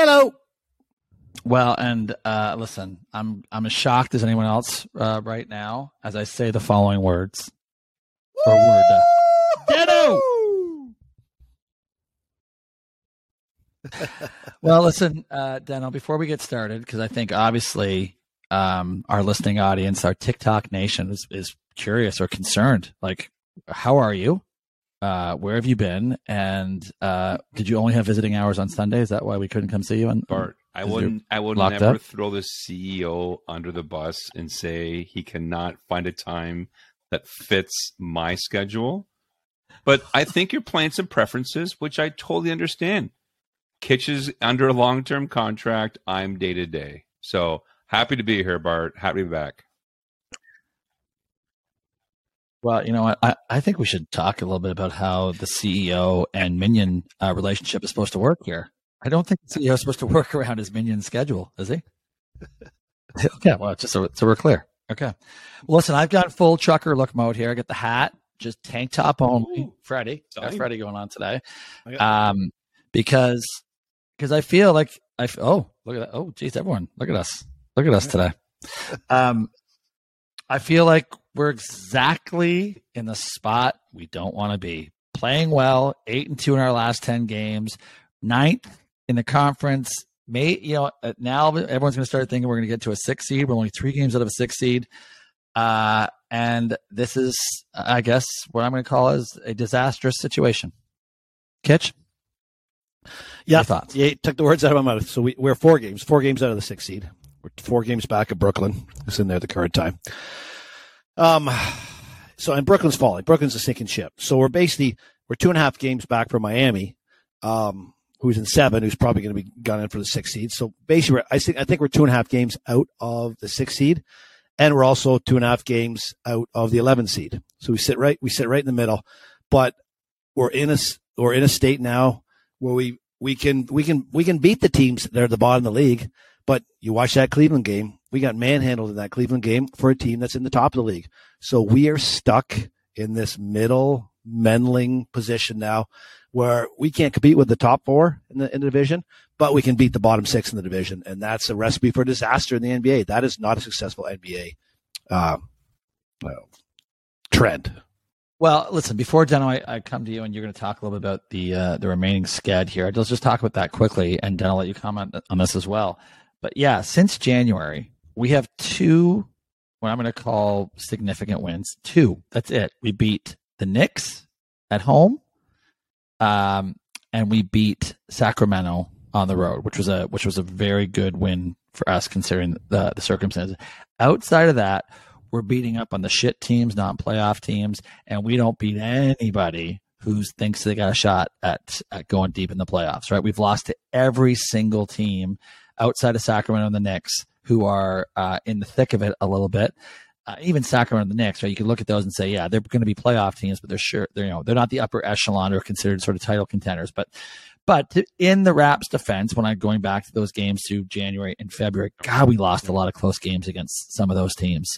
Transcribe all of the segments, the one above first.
Yellow. Well, and uh, listen, I'm I'm as shocked as anyone else uh, right now as I say the following words. Or word. Ditto. well, listen, uh, Deno, before we get started, because I think obviously um, our listening audience, our TikTok nation is, is curious or concerned. Like, how are you? Uh, where have you been? And uh, did you only have visiting hours on Sunday? Is that why we couldn't come see you? On, Bart, I wouldn't. I would never up? throw the CEO under the bus and say he cannot find a time that fits my schedule. But I think you're playing some preferences, which I totally understand. Kitch is under a long term contract. I'm day to day. So happy to be here, Bart. Happy to be back. Well, you know? I, I think we should talk a little bit about how the CEO and minion uh, relationship is supposed to work here. I don't think the CEO is supposed to work around his minion schedule, is he? okay, well, just so, so we're clear. Okay. Well, listen, I've got full trucker look mode here. I got the hat, just tank top only. Ooh, Freddie, got Freddie going on today. Um, because because I feel like I oh look at that oh geez everyone look at us look at us today. Um, I feel like we're exactly in the spot we don't want to be. Playing well, eight and two in our last ten games, ninth in the conference. May you know uh, now everyone's going to start thinking we're going to get to a six seed. We're only three games out of a six seed, uh, and this is, I guess, what I'm going to call is a disastrous situation. Kitch. Yeah, thoughts? Yeah, took the words out of my mouth. So we, we're four games, four games out of the six seed. We're four games back of Brooklyn, It's in there at the current time. Um, so and Brooklyn's falling. Brooklyn's a sinking ship. So we're basically we're two and a half games back from Miami, um, who's in seven, who's probably going to be gunning for the six seed. So basically, I think I think we're two and a half games out of the six seed, and we're also two and a half games out of the eleven seed. So we sit right we sit right in the middle, but we're in a we're in a state now where we we can we can we can beat the teams that are at the bottom of the league. But you watch that Cleveland game, we got manhandled in that Cleveland game for a team that's in the top of the league. So we are stuck in this middle meddling position now where we can't compete with the top four in the, in the division, but we can beat the bottom six in the division. And that's a recipe for disaster in the NBA. That is not a successful NBA uh, trend. Well, listen, before Deno, I, I, come to you and you're going to talk a little bit about the uh, the remaining sched here. Let's just talk about that quickly, and then I'll let you comment on this as well. But yeah, since January, we have two, what I'm going to call significant wins. Two, that's it. We beat the Knicks at home, um, and we beat Sacramento on the road, which was a which was a very good win for us considering the the circumstances. Outside of that, we're beating up on the shit teams, not playoff teams, and we don't beat anybody who thinks they got a shot at, at going deep in the playoffs, right? We've lost to every single team outside of Sacramento and the Knicks who are uh, in the thick of it a little bit. Uh, even Sacramento and the Knicks, right? You can look at those and say, yeah, they're going to be playoff teams, but they're sure they're you know they're not the upper echelon or considered sort of title contenders. But but to, in the Raps' defense, when I'm going back to those games through January and February, God, we lost a lot of close games against some of those teams.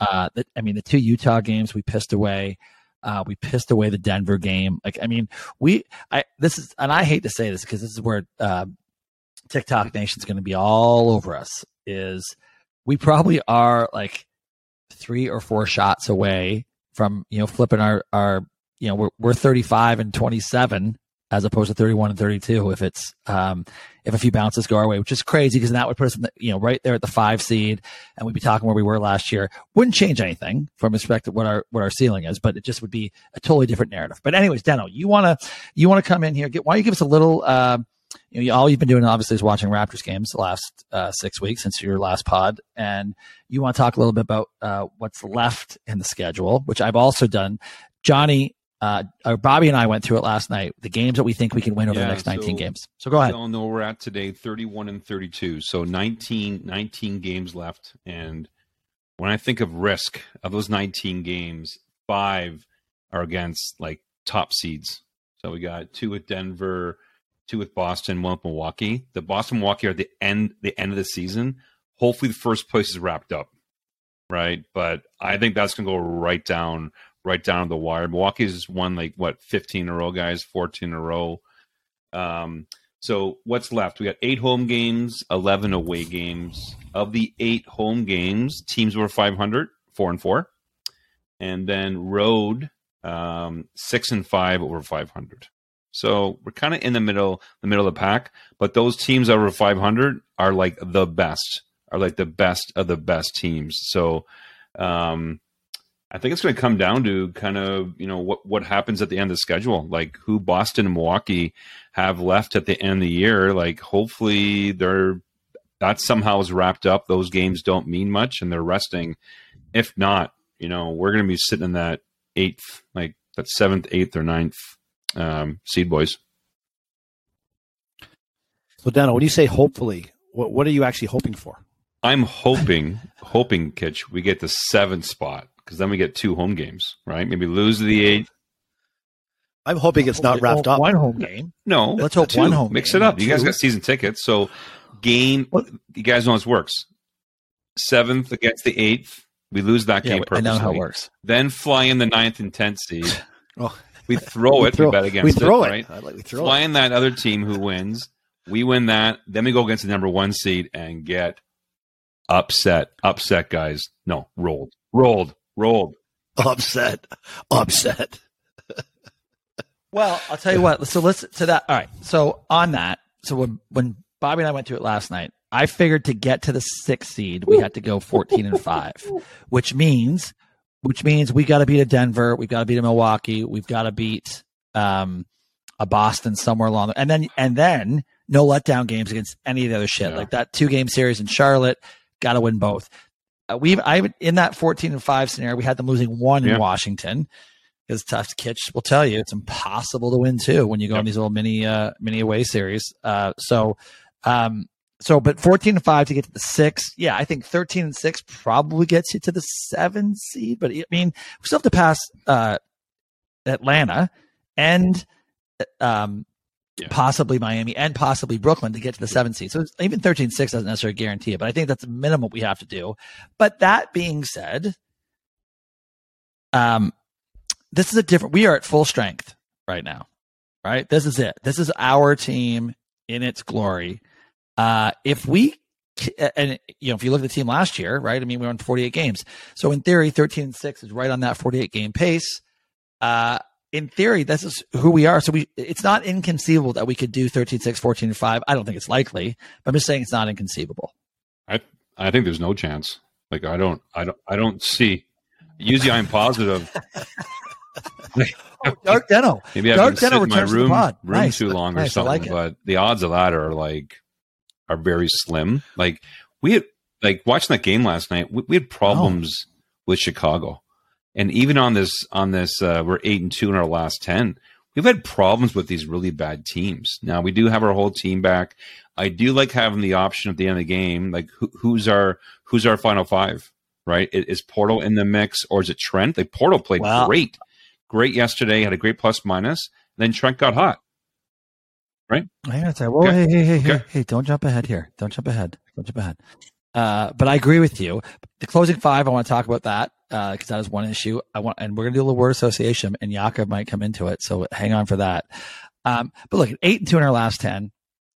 Uh, the, I mean, the two Utah games we pissed away. Uh, we pissed away the Denver game. Like, I mean, we, I, this is, and I hate to say this because this is where uh, TikTok Nation's going to be all over us. Is we probably are like three or four shots away from you know flipping our our you know we're we're 35 and 27 as opposed to 31 and 32 if it's um, if a few bounces go our way, which is crazy because that would put us in the, you know right there at the five seed, and we'd be talking where we were last year. Wouldn't change anything from respect to what our what our ceiling is, but it just would be a totally different narrative. But anyways, Deno, you wanna you wanna come in here? Get why don't you give us a little. Uh, you know, all you've been doing obviously is watching Raptors games the last uh, six weeks since your last pod, and you want to talk a little bit about uh, what's left in the schedule, which I've also done. Johnny uh, or Bobby and I went through it last night. The games that we think we can win over yeah, the next 19 so games. So go ahead. We all know we're at today 31 and 32. So 19, 19 games left. And when I think of risk of those 19 games, five are against like top seeds. So we got two with Denver, two with Boston, one with Milwaukee. The Boston Milwaukee are the end the end of the season. Hopefully the first place is wrapped up. Right. But I think that's gonna go right down right down the wire. Milwaukee's won like what 15 in a row, guys, 14 in a row. Um, So what's left? We got eight home games, eleven away games. Of the eight home games, teams were 500, four and four, and then road um, six and five over 500. So we're kind of in the middle, the middle of the pack. But those teams over 500 are like the best, are like the best of the best teams. So um, I think it's going to come down to kind of you know what what happens at the end of the schedule, like who Boston and Milwaukee have left at the end of the year. Like hopefully they're that somehow is wrapped up. Those games don't mean much, and they're resting. If not, you know we're going to be sitting in that eighth, like that seventh, eighth, or ninth um, seed boys. So, Dano, when you say hopefully, what what are you actually hoping for? I'm hoping, hoping, Kitch, we get the seventh spot because then we get two home games, right? Maybe lose the eight. I'm hoping it's not wrapped up. One home game. No, let's hope two. one home. Mix game. it up. Two. You guys got season tickets, so game. What? You guys know how this works. Seventh against the eighth, we lose that yeah, game. Purposely. I know how it works. Then fly in the ninth and tenth seed. oh. We throw we it. Throw, we bet against we throw it, it. right? Like we throw fly it. in that other team who wins. We win that. Then we go against the number one seed and get upset. Upset, guys. No, rolled, rolled, rolled. Upset, upset. well, I'll tell you what. So let's to that. All right. So on that. So when when Bobby and I went to it last night, I figured to get to the sixth seed, we had to go fourteen and five, which means which means we got to beat a Denver, we've got to beat a Milwaukee, we've got to beat um, a Boston somewhere along, the, and then and then no letdown games against any of the other shit Yeah. like that two game series in Charlotte. Got to win both. Uh, we've I in that fourteen and five scenario, we had them losing one Yeah. in Washington. Because tough Kitch will tell you it's impossible to win two when you go Yep. in these little mini uh, mini away series. Uh, so um, so, but 14 and 5 to get to the six. Yeah, I think 13 and 6 probably gets you to the seven seed. But I mean, we still have to pass uh, Atlanta and um, Yeah. possibly Miami and possibly Brooklyn to get to the seven seed. So even 13 6 doesn't necessarily guarantee it. But I think that's the minimum we have to do. But that being said, um, this is a different, we are at full strength right now, right? This is it. This is our team in its glory. Uh, if we and you know, if you look at the team last year, right? I mean, we won 48 games. So in theory, 13 and 6 is right on that 48 game pace. Uh, in theory, this is who we are. So we, it's not inconceivable that we could do 13, 6, 14, and 5. I don't think it's likely, but I'm just saying it's not inconceivable. I I think there's no chance. Like I don't I don't I don't see. Usually I'm positive. oh, Dark Deno. Maybe I've Dark been sitting in my returns to the room room Nice. too long or Nice. I something. like but the odds of that are like are very slim. Like we had like watching that game last night. We, we had problems with Chicago, and even on this on this uh, we're eight and two in our last ten. We've had problems with these really bad teams. Now we do have our whole team back. I do like having the option at the end of the game, like who, who's our who's our final five, right? Is Poeltl in the mix or is it Trent? Like Poeltl played Wow. great, great yesterday, had a great plus minus. Then Trent got hot. Hang on a second. Whoa, Okay. hey, hey, hey, hey, Okay. hey, don't jump ahead here. Don't jump ahead. Don't jump ahead. Uh, but I agree with you. The closing five, I want to talk about that because that is one issue. I want, and we're going to do a little word association, and Jakob might come into it. So hang on for that. Um, but look, eight and two in our last ten,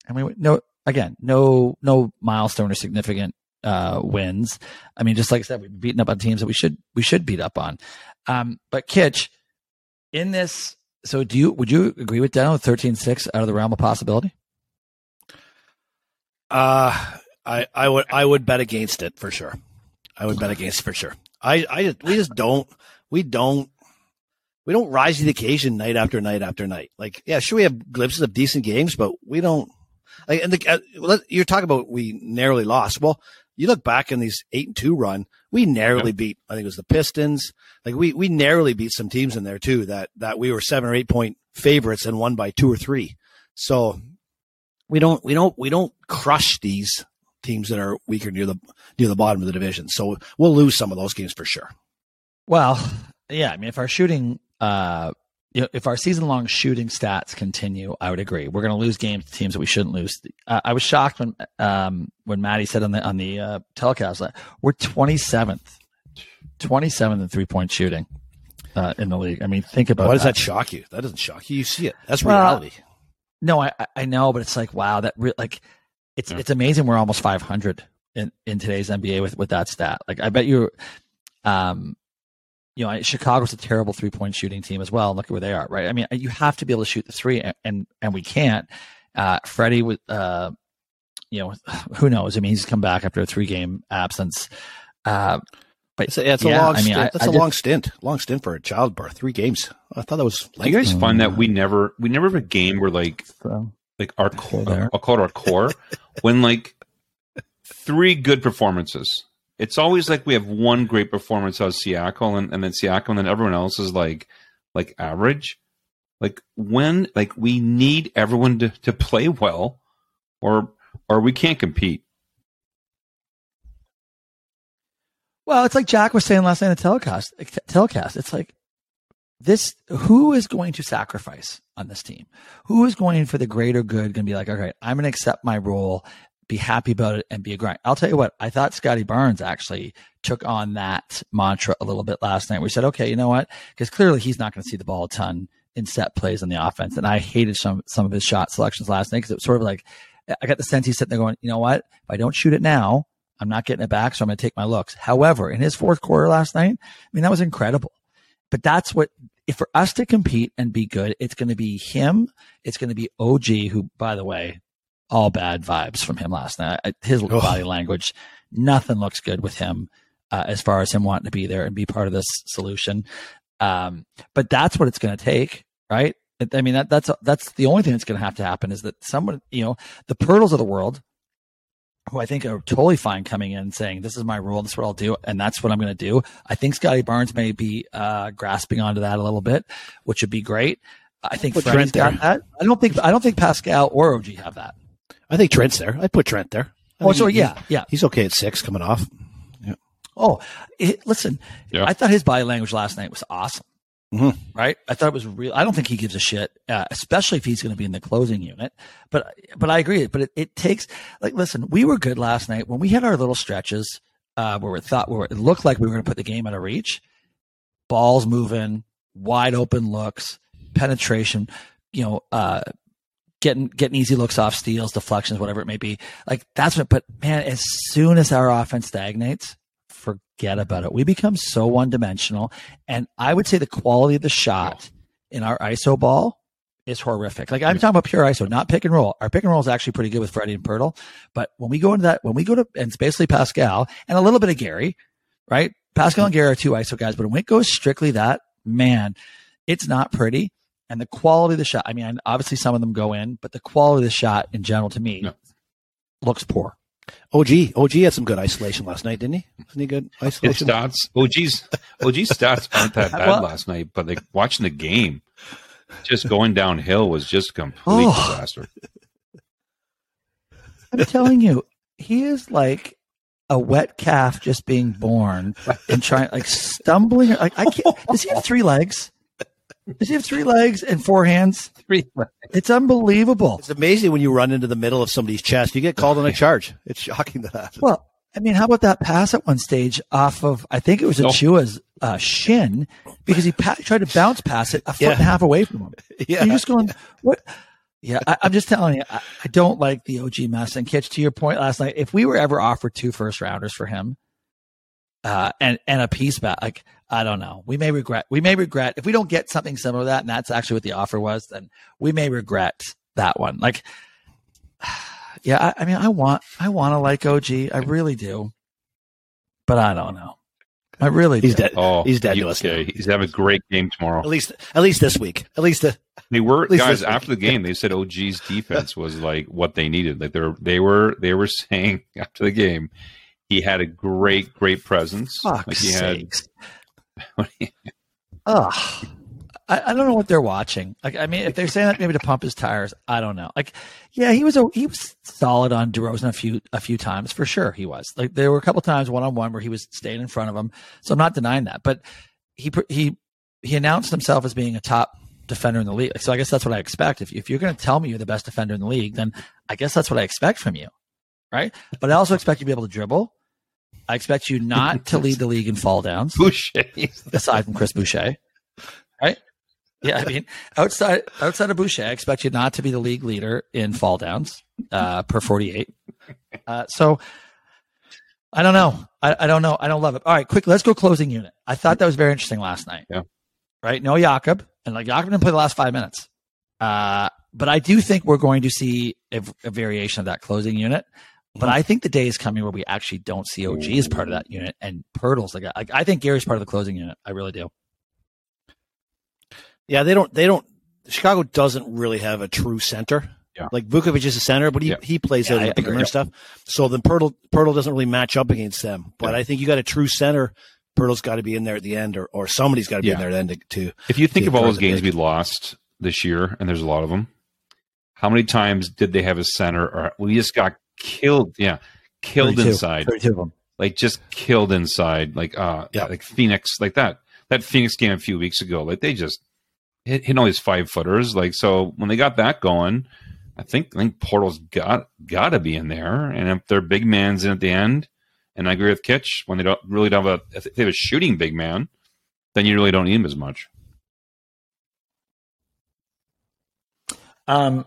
and we no again, no no milestone or significant uh, wins. I mean, just like I said, we've beaten up on teams that we should we should beat up on. Um, but Kitch, in this, so do you would you agree with Deno? 13-6 out of the realm of possibility. Uh, I, I would I would bet against it for sure. I would bet against it for sure. I, I we just don't we don't we don't rise to the occasion night after night after night. Like yeah, sure we have glimpses of decent games, but we don't like. And the, uh, you're talking about we narrowly lost. Well, you look back in these eight and two run, we narrowly beat. I think it was the Pistons. Like we we narrowly beat some teams in there too. That that we were seven or eight point favorites and won by two or three. So we don't we don't we don't crush these teams that are weaker near the near the bottom of the division. So we'll lose some of those games for sure. Well, yeah. I mean, if our shooting, uh, you know, if our season long shooting stats continue, I would agree. We're going to lose games to teams that we shouldn't lose. Uh, I was shocked when um, when Maddie said on the on the uh, telecast that we're 27th, 27th in three point shooting uh, in the league. I mean, think about Why does that. that shock you? That doesn't shock you. You see it. That's Well, reality. No, I I know, but it's like wow, that re- like it's yeah. it's amazing. We're almost 500 in in today's NBA with with that stat. Like I bet you, um, you know, Chicago's a terrible three point shooting team as well. Look at where they are, right? I mean, you have to be able to shoot the three, and and, and we can't. Uh, Freddie with, uh, you know, who knows? I mean, he's come back after a three game absence. Uh, but it's a, it's yeah, a long I mean, stint. I, that's I a just, long stint. Long stint for a childbirth. Three games. I thought that was. Do you guys find that we never we never have a game where like so, like our core, I'll call it our core, when like three good performances. It's always like we have one great performance out of Siakam and, and then Siakam and then everyone else is like like average. Like when like we need everyone to, to play well or or we can't compete. Well, it's like Jack was saying last night in the telecast. Telecast. It's like this. Who is going to sacrifice on this team? Who is going for the greater good? Going to be like, okay, I'm going to accept my role, be happy about it, and be a grind. I'll tell you what. I thought Scottie Barnes actually took on that mantra a little bit last night. We said, okay, you know what? Because clearly he's not going to see the ball a ton in set plays on the offense, and I hated some some of his shot selections last night because it was sort of like I got the sense he's sitting there going, you know what? If I don't shoot it now, I'm not getting it back, so I'm going to take my looks. However, in his fourth quarter last night, I mean, that was incredible. But that's what, if for us to compete and be good, it's going to be him. It's going to be OG, who, by the way, all bad vibes from him last night. His oh. body language, nothing looks good with him uh, as far as him wanting to be there and be part of this solution. Um, but that's what it's going to take, right? I mean, that, that's that's the only thing that's going to have to happen is that someone, you know, the Poeltls of the world who I think are totally fine coming in and saying, this is my rule. This is what I'll do. And that's what I'm going to do. I think Scottie Barnes may be uh, grasping onto that a little bit, which would be great. I think put Freddie's got that. I don't think, I don't think Pascal or OG have that. I think Trent's there. I put Trent there. I oh, so yeah, yeah. He's okay at six coming off. Yeah. Oh, it, listen, yeah. I thought his body language last night was awesome. Mm-hmm. Right. I thought it was real. I don't think he gives a shit, uh, especially if he's going to be in the closing unit. But, but I agree. But it, it takes like, listen, we were good last night when we had our little stretches, uh, where we thought where it looked like we were going to put the game out of reach. Balls moving, wide open looks, penetration, you know, uh, getting getting easy looks off steals, deflections, whatever it may be. Like that's what. But man, as soon as our offense stagnates, forget about it. We become so one dimensional. And I would say the quality of the shot in our ISO ball is horrific. Like I'm talking about pure ISO, not pick and roll. Our pick and roll is actually pretty good with Freddie and Poeltl. But when we go into that, when we go to, and it's basically Pascal and a little bit of Gary, right? Pascal and Gary are two ISO guys, but when it goes strictly that, man, it's not pretty. And the quality of the shot, I mean, obviously some of them go in, but the quality of the shot in general to me no. looks poor. OG, OG had some good isolation last night, didn't he? Wasn't he good isolation? His stats, OG's, OG's stats aren't that bad well, last night, but like watching the game, just going downhill was just complete oh, disaster. I'm telling you, he is like a wet calf just being born and trying, like stumbling. Like I can't. Does he have three legs? Does he have three legs and four hands? Three legs. It's unbelievable. It's amazing when you run into the middle of somebody's chest. You get called on a charge. It's shocking that happens. Well, I mean, how about that pass at one stage off of, I think it was Achiuwa's uh, shin because he pa- tried to bounce pass it a foot yeah. and a half away from him. Yeah. you're just going, what? Yeah, I, am just telling you, I, I, don't like the OG mess. And Kitch, to your point last night, if we were ever offered two first rounders for him, uh, and and a piece back, like I don't know. We may regret. We may regret if we don't get something similar to that, and that's actually what the offer was. Then we may regret that one. Like, yeah, I, I mean, I want, I want to like OG. I really do, but I don't know. I really he's do. dead. Oh, he's dead to us. Okay. He's having a great game tomorrow. At least, at least this week. At least the. They were guys after the game. They said OG's defense was like what they needed. Like they were, they were, they were saying after the game, he had a great, great presence. Fuck like he sakes. had Ugh. I, I, don't know what they're watching. Like, I mean, if they're saying that maybe to pump his tires, I don't know. Like, yeah, he was a, he was solid on DeRozan a few a few times for sure. He was like there were a couple times one on one where he was staying in front of him. So I'm not denying that. But he he he announced himself as being a top defender in the league. So I guess that's what I expect. If if you're going to tell me you're the best defender in the league, then I guess that's what I expect from you, right? But I also expect you to be able to dribble. I expect you not to lead the league in fall downs. Boucher. Aside from Chris Boucher. Right? yeah, I mean, outside outside of Boucher, I expect you not to be the league leader in fall downs uh, per 48. Uh, so I don't know. I, I, don't know. I don't love it. All right, quick. Let's go closing unit. I thought that was very interesting last night. Yeah. Right. No Jakob, and like Jakob didn't play the last five minutes. Uh, but I do think we're going to see a, a variation of that closing unit. But. I think the day is coming where we actually don't see OG as part of that unit, and Poeltl's like, like I think Gary's part of the closing unit. I really do. Yeah, they don't. They don't. Chicago doesn't really have a true center. Yeah. Like Vucevic is a center, but he, yeah. he plays yeah, out the perimeter stuff. So then Poeltl Poeltl doesn't really match up against them. But I think you got a true center. Poeltl's got to be in there at the end, or, or somebody's got to be in there at the end to. If you think of all those games we lost this year, and there's a lot of them, how many times did they have a center? Or we just got killed. Yeah, killed 32, inside. 32 of them. Like just killed inside. Like uh, yeah. like Phoenix, like that. That Phoenix game a few weeks ago, like they just hit, hit all these five footers. Like so, when they got that going I think I think Poeltl's got got to be in there, and if their big man's in at the end, and I agree with Kitch when they don't really don't have a if they have a shooting big man, then you really don't need him as much. Um,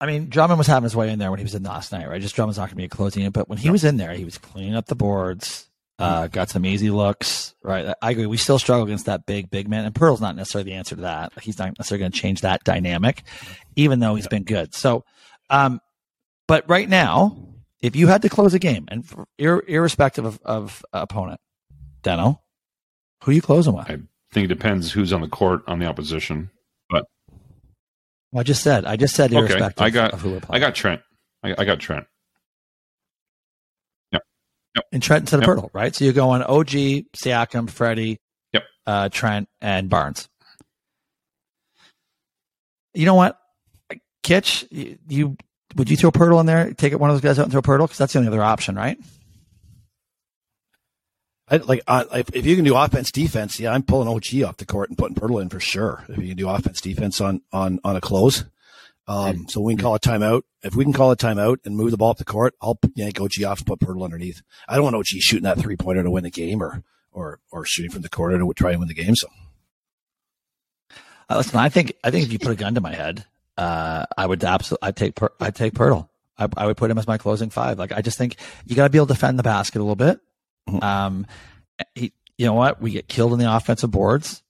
I mean, Drummond was having his way in there when he was in last night, right? Just Drummond's not going to be closing it, but when he was in there, he was cleaning up the boards. Uh, got some easy looks, right? I agree. We still struggle against that big, big man, and Pearl's not necessarily the answer to that. He's not necessarily going to change that dynamic, even though he's been good. So, um, but right now, if you had to close a game, and for, ir- irrespective of, of uh, opponent, Deno, who you closing with? I think it depends who's on the court on the opposition, well, I just said, I just said okay. I got, I got Trent. I, I got Trent. Yep. And Trent instead of yep. right? So you're going OG, Siakam, Freddie, yep. uh, Trent, and Barnes. You know what, Kitch, you, you would you throw Poeltl in there? Take it one of those guys out and throw Poeltl because that's the only other option, right? I, like uh, if, if you can do offense defense, yeah, I'm pulling OG off the court and putting Poeltl in for sure. If you can do offense defense on on on a close, um, so we can call a timeout. If we can call a timeout and move the ball up the court, I'll yank OG off and put Poeltl underneath. I don't want OG shooting that three pointer to win the game or, or, or shooting from the corner to try and win the game. So. Uh, listen, I think, I think if you put a gun to my head, uh, I would absolutely, I'd take, I'd take Poeltl. I, I, would put him as my closing five. Like, I just think you got to be able to defend the basket a little bit. Mm-hmm. Um, he, you know what? We get killed in the offensive boards.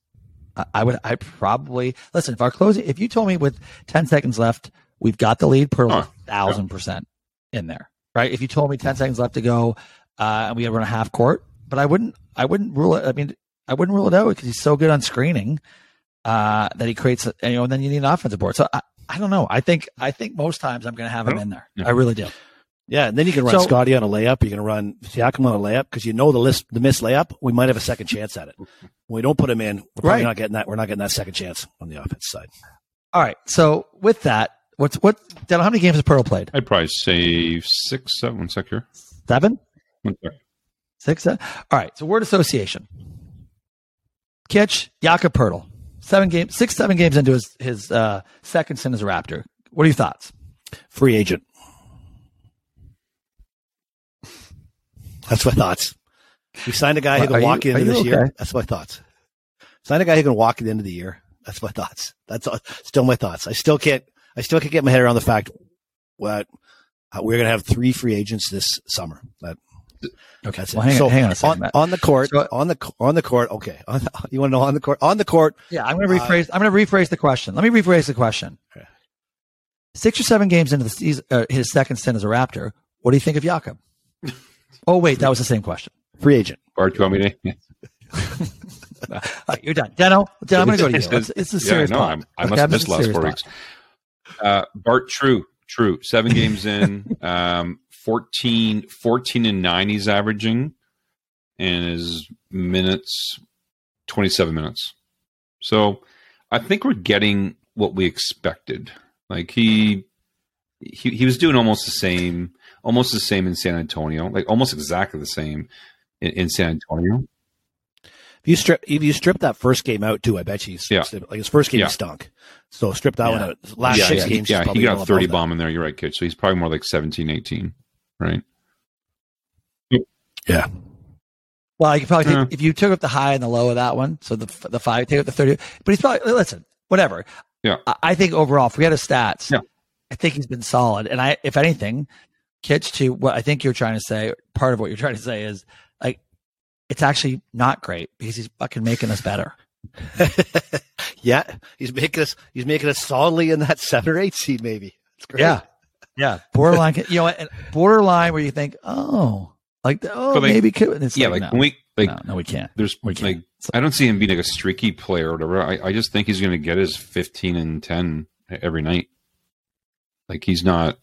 I would, I probably listen. If our closing, if you told me with ten seconds left, we've got the lead per huh. thousand percent in there, right? If you told me ten seconds left to go, uh, and we had run a half court, but I wouldn't, I wouldn't rule it. I mean, I wouldn't rule it out because he's so good on screening uh, that he creates, you know, and then you need an offensive board. So I, I don't know. I think, I think most times I'm going to have him in there. I really do. Yeah, and then you can run so, Scottie on a layup. You can run Siakam on a layup because you know the list, the missed layup. We might have a second chance at it. When we don't put him in, we're probably right. not getting that. We're not getting that second chance on the offense side. All right. So with that, what's what? Daniel, how many games has Poeltl played? I'd probably say six, seven. One sec here. Seven. Six. Seven? All right. So word association. Kitch, Jakob Poeltl. Seven games, six, seven games into his his uh, second stint as a Raptor. What are your thoughts? Free agent. That's my thoughts. We signed a guy who can walk you, into this okay? year. That's my thoughts. Signed a guy who can walk at the end of the year. That's my thoughts. That's still my thoughts. I still can't. I still can't get my head around the fact that uh, we're going to have three free agents this summer. That okay. That's well, hang, so on, hang on a second. On, on the court, so, on the on the court. Okay, on, you want to know on the court? On the court. Yeah, I'm going to rephrase. Uh, I'm going to rephrase the question. Let me rephrase the question. Okay. Six or seven games into the season, uh, his second stint as a Raptor. What do you think of Jakob? Oh wait, that was the same question. Free agent. Bart, you want me to? right, you're done. Deno, Deno I'm going to go to you. It's, it's a serious yeah, no, I'm, I must have missed last four weeks. Uh, Bart, true, true. Seven games in, um, 14, 14 and nine he's averaging, and his minutes, 27 minutes. So I think we're getting what we expected. Like he, he, he was doing almost the same almost the same in San Antonio, like almost exactly the same in, in San Antonio. If you strip if you strip that first game out too, I bet he's yeah. like his first game yeah. stunk. So strip that yeah. one out. Last yeah, six yeah, games, yeah, he got thirty bomb in there. You're right, kid. So he's probably more like 17, 18, right? Yeah. Well, you could probably take, if you took up the high and the low of that one, so the the five, take up the thirty. But he's probably listen, whatever. Yeah, I, I think overall, if we had his stats. Yeah, I think he's been solid. And I, if anything, Kitch to what I think you're trying to say. Part of what you're trying to say is like it's actually not great because he's fucking making us better. yeah, he's making us. He's making us solidly in that seven or eight seed, maybe. It's great. Yeah, yeah, borderline. you know, and borderline where you think, oh, like, oh, like, maybe could. yeah, like, like no, we like no, no, we can't. There's we can't. like I don't see him being like a streaky player or whatever. I, I just think he's going to get his 15 and 10 every night. Like he's not.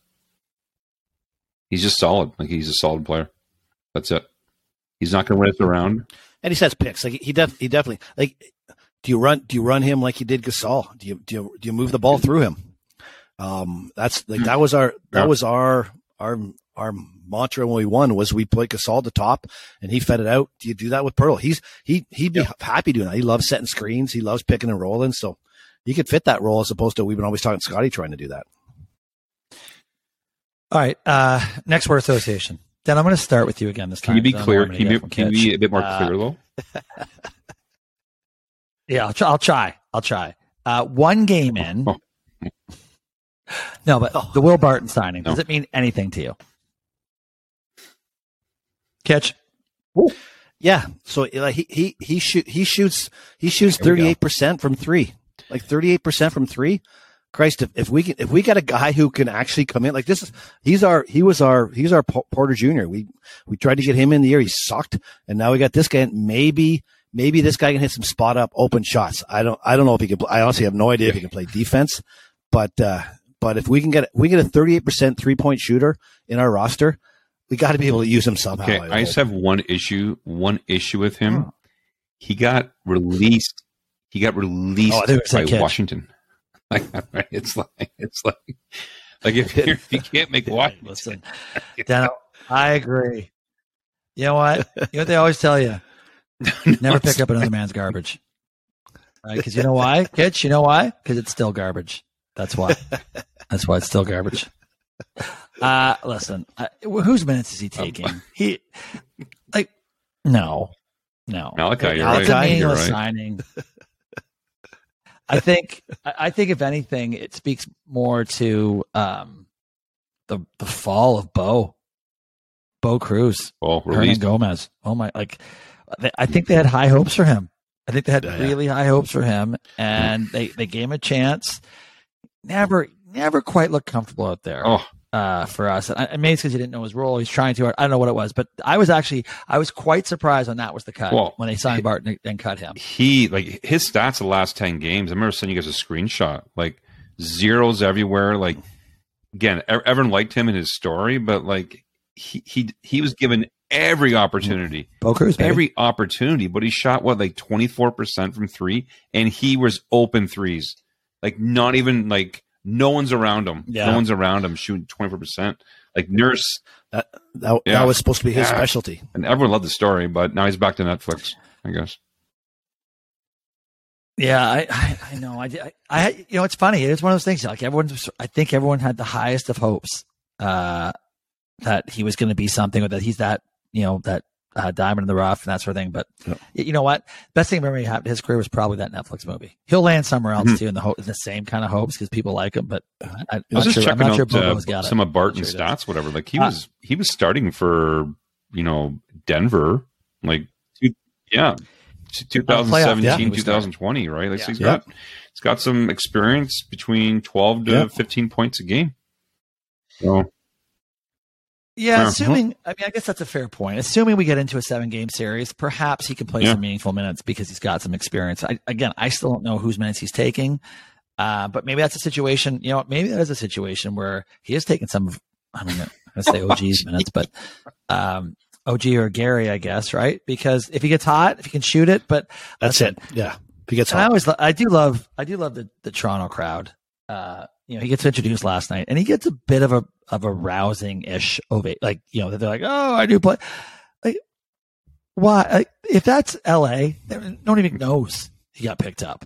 He's just solid. Like he's a solid player. That's it. He's not going to win us around. And he sets picks. Like he def he definitely like. Do you run? Do you run him like you did Gasol? Do you do you, do you move the ball through him? Um, that's like that was our that yeah. was our our our mantra when we won was we played Gasol the top and he fed it out. Do you do that with Pearl? He's he he'd be yeah. happy doing that. He loves setting screens. He loves picking and rolling. So he could fit that role as opposed to we've been always talking Scottie trying to do that. All right. Uh, next word association. Dan, I'm going to start with you again this time. Can you be clear? Can you be, can you be a bit more uh, clear, though? yeah, I'll try. I'll try. I'll try. Uh, one game in. Oh. No, but the Will Barton signing, no. does it mean anything to you? Catch. Ooh. Yeah. So like he he he shoot he shoots he shoots thirty eight percent from three. Like thirty eight percent from three. Christ, if, if we can, if we got a guy who can actually come in like this is, he's our, he was our, he's our Porter Jr. We, we tried to get him in the year. He sucked. And now we got this guy. Maybe, maybe this guy can hit some spot up open shots. I don't, I don't know if he can, I honestly have no idea if he can play defense, but, uh, but if we can get, we get a 38% three point shooter in our roster, we got to be able to use him somehow. Okay. I, I just have one issue, one issue with him. He got released. He got released oh, by Washington. Like it's like it's like like if, if you can't make Washington. Listen, Dan, I agree. You know what? You know what they always tell you? Never pick up another man's garbage. Right? Because you know why, Kitch? You know why? Because it's still garbage. That's why. That's why it's still garbage. Uh, listen, uh, whose minutes is he taking? He, like, no, no. Malachi, you're right. It's meaningless right. signing. I think I think if anything, it speaks more to um, the the fall of Bo, Bo Cruz, oh, Hernangomez. Oh my! Like, I think they had high hopes for him. I think they had yeah, really yeah. high hopes for him, and they they gave him a chance. Never never quite looked comfortable out there. Oh, uh, for us. And, I, maybe it's because he didn't know his role. He's trying to. I don't know what it was, but I was actually I was quite surprised when that was the cut well, when they signed Barton and cut him. He like his stats the last ten games. I remember sending you guys a screenshot, like zeros everywhere. Like again, everyone liked him in his story, but like he he he was given every opportunity, Bo Cruz, every opportunity, but he shot what like twenty four percent from three, and he was open threes, like not even like no one's around him. Yeah. No one's around him shooting 24%. Like Nurse. That, that, yeah. that was supposed to be his yeah. specialty. And everyone loved the story, but now he's back to Netflix, I guess. Yeah, I, I, I know. I, I, you know, it's funny. It's one of those things. Like everyone, I think everyone had the highest of hopes uh, that he was going to be something, or that he's that, you know, that uh, diamond in the rough and that sort of thing. But yeah. you know what? Best thing ever happened to his career was probably that Netflix movie. He'll land somewhere else mm-hmm. too in the ho- in the same kind of hopes because people like him. But I, am not sure. I'm not sure out, uh, some of Barton's sure stats, whatever. Like he uh, was he was starting for you know Denver, like yeah. 2017, yeah, 2020, right? Like yeah. he's got he's got some experience between 12 to 15 points a game. So yeah, uh-huh. assuming I mean I guess that's a fair point. Assuming we get into a seven game series, perhaps he can play yeah. some meaningful minutes because he's got some experience. I, again, I still don't know whose minutes he's taking, uh, but maybe that's a situation. You know, maybe that is a situation where he is taking some of. I mean, I say OG's minutes, but um, OG or Gary, I guess, right? Because if he gets hot, if he can shoot it, but that's it. Yeah, if he gets hot. I always, I do love, I do love the the Toronto crowd. Uh, you know, he gets introduced last night and he gets a bit of a, of a rousing ish ovate. Like, you know, they're like, Oh, I do play. Like, why? Like, if that's LA, no one even knows he got picked up.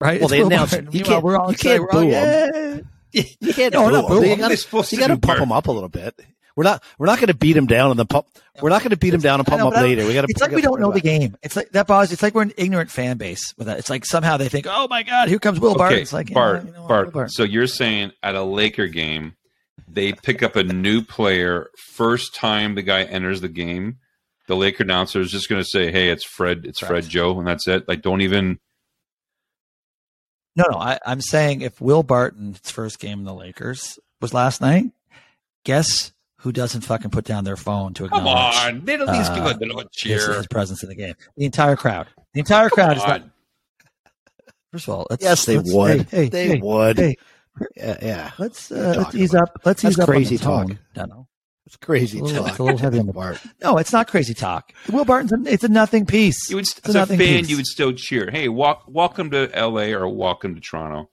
Right? Well, it's they announced, you can't, we're all you can't boo him. You can't no, boo him. You, gotta, you gotta pump him up a little bit. We're not we're not going to beat him down and the pump. We're not going to beat him down and pump them up later. We got to. It's like we don't know the game. It's like that bothers. It's like we're an ignorant fan base with that. It's like somehow they think, oh my god, here comes Will Bart. Okay, it's like Bart, you know, Bart. Bart. So you're saying at a Laker game, they pick up a new player first time the guy enters the game. The Laker announcer is just going to say, "Hey, it's Fred. It's Fred Joe," and that's it. Like, don't even. No, no. I, I'm saying if Will Barton's first game in the Lakers was last night, guess who doesn't fucking put down their phone to Come acknowledge on, they don't least give uh, a little his, cheer. his presence in the game? The entire crowd. The entire crowd is not. First of all, let's, Yes, they let's- would. Hey, hey, they hey, would. hey, Yeah, yeah. let's uh, let's ease about? up. Let's That's ease up crazy on the talk. tone, Deno. It's crazy It's a little- talk. it's a little heavy on the Bart. No, it's not crazy talk. Will Barton's a, it's a nothing piece. You would, It's as a nothing fan, piece. you would still cheer. Hey, walk, welcome to L.A. or welcome to Toronto.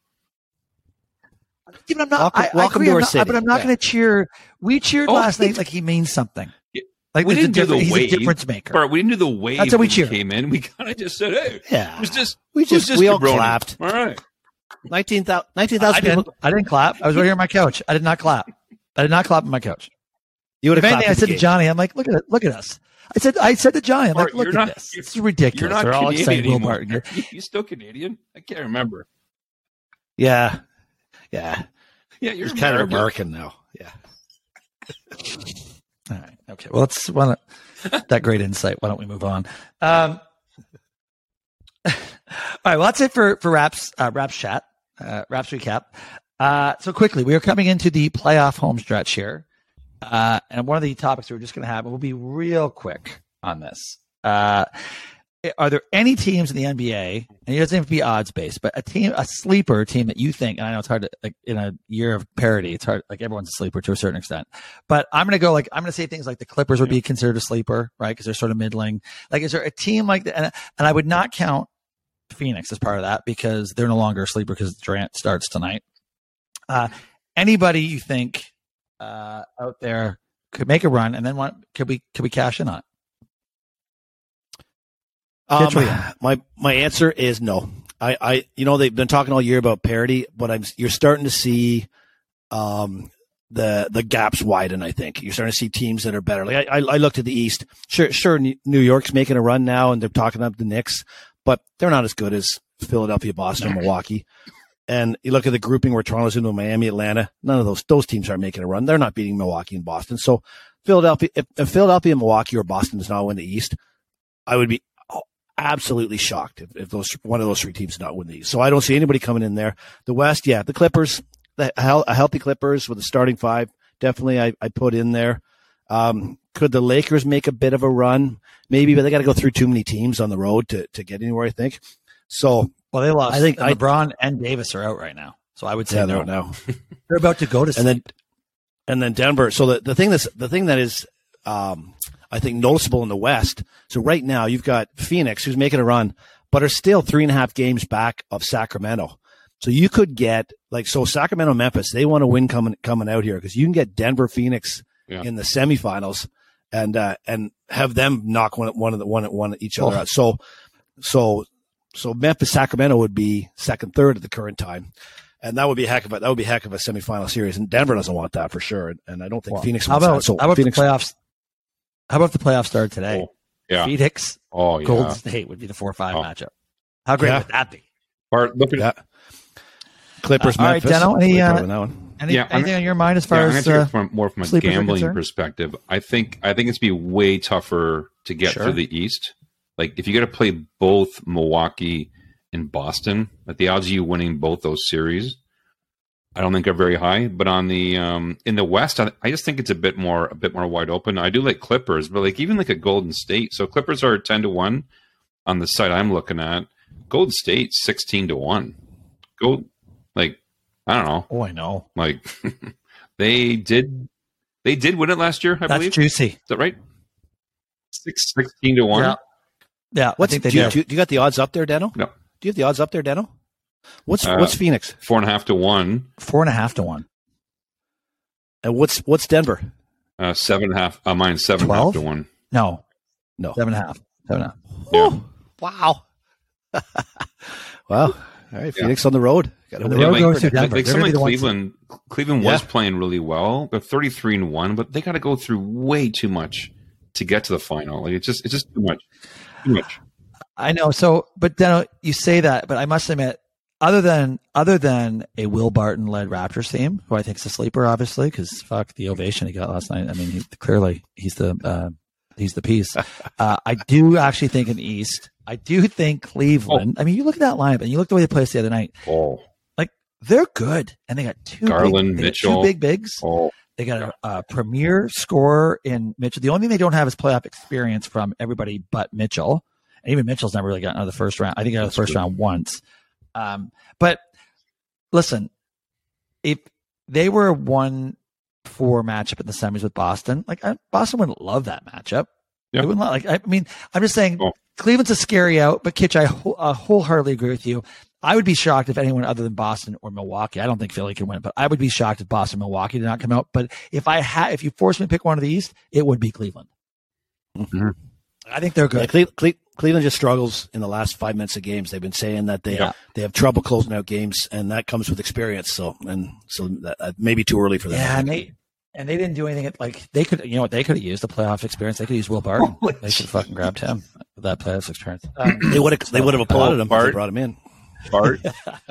Yeah, but I'm not. Welcome- I, I welcome agree, to I'm our not- city. But I'm not Yeah. going to cheer. We cheered Oh, last night like he means something. Like We didn't do the difference- he's wave. a difference maker. Bart, we didn't do the wave. That's how we when cheer. Came in, we kind of just said, "Hey, Yeah. it was just We it was just, we all jabroni. clapped. All right, 19,000 I 19,000 didn't. people. I didn't clap. I was right here on my couch. I did not clap. I did not clap on my couch. You would have anything, I clapped. said to Johnny, I'm like, look at it. Look at us. I said, I said to Johnny, I'm Bart, like, look at not- this. you're- It's ridiculous. you're not They're all Canadian excited. Will anymore. Barton. You're- You, you still Canadian? I can't remember. Yeah. Yeah. Yeah, you're He's kind of American. American now. Yeah. All right. Okay. Well, let's why don't, that great insight. Why don't we move on? Um, all right. Well, that's it for for Raps uh, Raps chat. Uh, Raps recap. Uh, so quickly, we are coming into the playoff home stretch here, uh, and one of the topics we're just going to have, and we'll be real quick on this. Uh, are there any teams in the NBA, and it doesn't have to be odds based, but a team, a sleeper team that you think, and I know it's hard to, like, in a year of parity, it's hard, like everyone's a sleeper to a certain extent, but I'm going to go like, I'm going to say things like the Clippers would be considered a sleeper, right? Because they're sort of middling. Like, is there a team like that? And, and I would not count Phoenix as part of that because they're no longer a sleeper because Durant starts tonight. Uh, anybody you think uh, out there could make a run, and then what could we could we cash in on it? Um, my my answer is no. I, I you know they've been talking all year about parity, but I'm you're starting to see um the the gaps widen. I think you're starting to see teams that are better. Like I, I, I looked at the East. Sure, sure, New York's making a run now, and they're talking up the Knicks, but they're not as good as Philadelphia, Boston, or Milwaukee. And you look at the grouping where Toronto's into Miami, Atlanta. None of those those teams are making a run. They're not beating Milwaukee and Boston. So Philadelphia, if, if Philadelphia, Milwaukee, or Boston does not win the East, I would be absolutely shocked if, if those one of those three teams did not win these. So I don't see anybody coming in there. The West, yeah, the Clippers, the, a healthy Clippers with a starting five, definitely I, I put in there. Um, could the Lakers make a bit of a run? Maybe, but they got to go through too many teams on the road to, to get anywhere. I think. So Well, they lost. I think and I- LeBron and Davis are out right now, so I would say yeah, no. they're out now. They're about to go to and then and then Denver. So the, the thing that's the thing that is um, I think noticeable in the West. So right now you've got Phoenix who's making a run, but are still three and a half games back of Sacramento. So you could get like so Sacramento Memphis they want to win coming coming out here because you can get Denver Phoenix Yeah. in the semifinals and uh, and have them knock one one of the one one each other Oh. out. So so so Memphis Sacramento would be second third at the current time. And that would be a heck of a that would be a heck of a semifinal series, and Denver doesn't want that for sure, and, and I don't think Well, Phoenix. How about that. So how about Phoenix, the playoffs? How about the playoffs started today? Oh, yeah. Phoenix, Oh yeah. Golden State would be the four five Oh. matchup. How great Yeah. would that be? Bart, look at Yeah. Clippers, Uh, all right, Memphis. Deno, any, uh, that one. Any, Yeah, I'm- anything on your mind as far yeah, as uh, from more from a gambling perspective. I think I think it's be way tougher to get Sure. through the East. Like if you got to play both Milwaukee and Boston, at the odds of you winning both those series, I don't think are very high. But on the um, in the West, I, I just think it's a bit more a bit more wide open. I do like Clippers, but like even like a Golden State. So Clippers are ten to one on the site I'm looking at. Golden State sixteen to one. Go like I don't know. oh, I know Like they did, they did win it last year. I that's believe. juicy. Is that right? Six, 16 to one. Yeah, yeah. What's I do, you, do, you, do you got the odds up there, Deno? No. Do you have the odds up there, Deno? What's Uh, what's Phoenix Four and a half to one. four and a half to one. and what's what's Denver? Uh, seven and a half. Uh, mine seven and a half 12? to one. No, No. seven and a half. Seven and a half. Yeah. Whew. Wow. wow. All right, Phoenix yeah. on the road. Got the road like, goes to Denver. Like, like Cleveland, Cleveland was yeah. playing really well. They're thirty three and one, but they got to go through way too much to get to the final. Like it's just it's just too much, too much. I know. So, but then you say that, but I must admit, other than other than a Will Barton led Raptors team, who I think is a sleeper, obviously, because fuck the ovation he got last night. I mean, he, clearly he's the uh, he's the piece. Uh, I do actually think in the East, I do think Cleveland. Oh. I mean, you look at that lineup and you look the way they played the other night. Oh, like they're good, and they got two Garland, big, Mitchell, two big bigs. Oh. They got a, a, premier scorer in Mitchell. The only thing they don't have is playoff experience from everybody but Mitchell. And even Mitchell's never really gotten out of the first round. I think he got out of the first good. round once. Um, but listen, if they were one four matchup in the semis with Boston, like I, Boston wouldn't love that matchup. Yeah. They wouldn't like. I mean, I'm just saying oh. Cleveland's a scary out, but Kitch, I, I wholeheartedly agree with you. I would be shocked if anyone other than Boston or Milwaukee. I don't think Philly can win, but I would be shocked if Boston, Milwaukee did not come out. But if I had, if you forced me to pick one of the East, it would be Cleveland. Mm-hmm. I think they're good. Yeah, Cle- Cle- Cleveland just struggles in the last five minutes of games. They've been saying that they yeah. they have trouble closing out games, and that comes with experience. So and so that uh, maybe too early for them. Yeah, and they and they didn't do anything. Like they could, you know, what they could have used the playoff experience. They could use Will Barton. Oh, they should fucking grabbed him that playoff experience. Um, they would have they would have applauded him. Bart, brought him in. Bart, I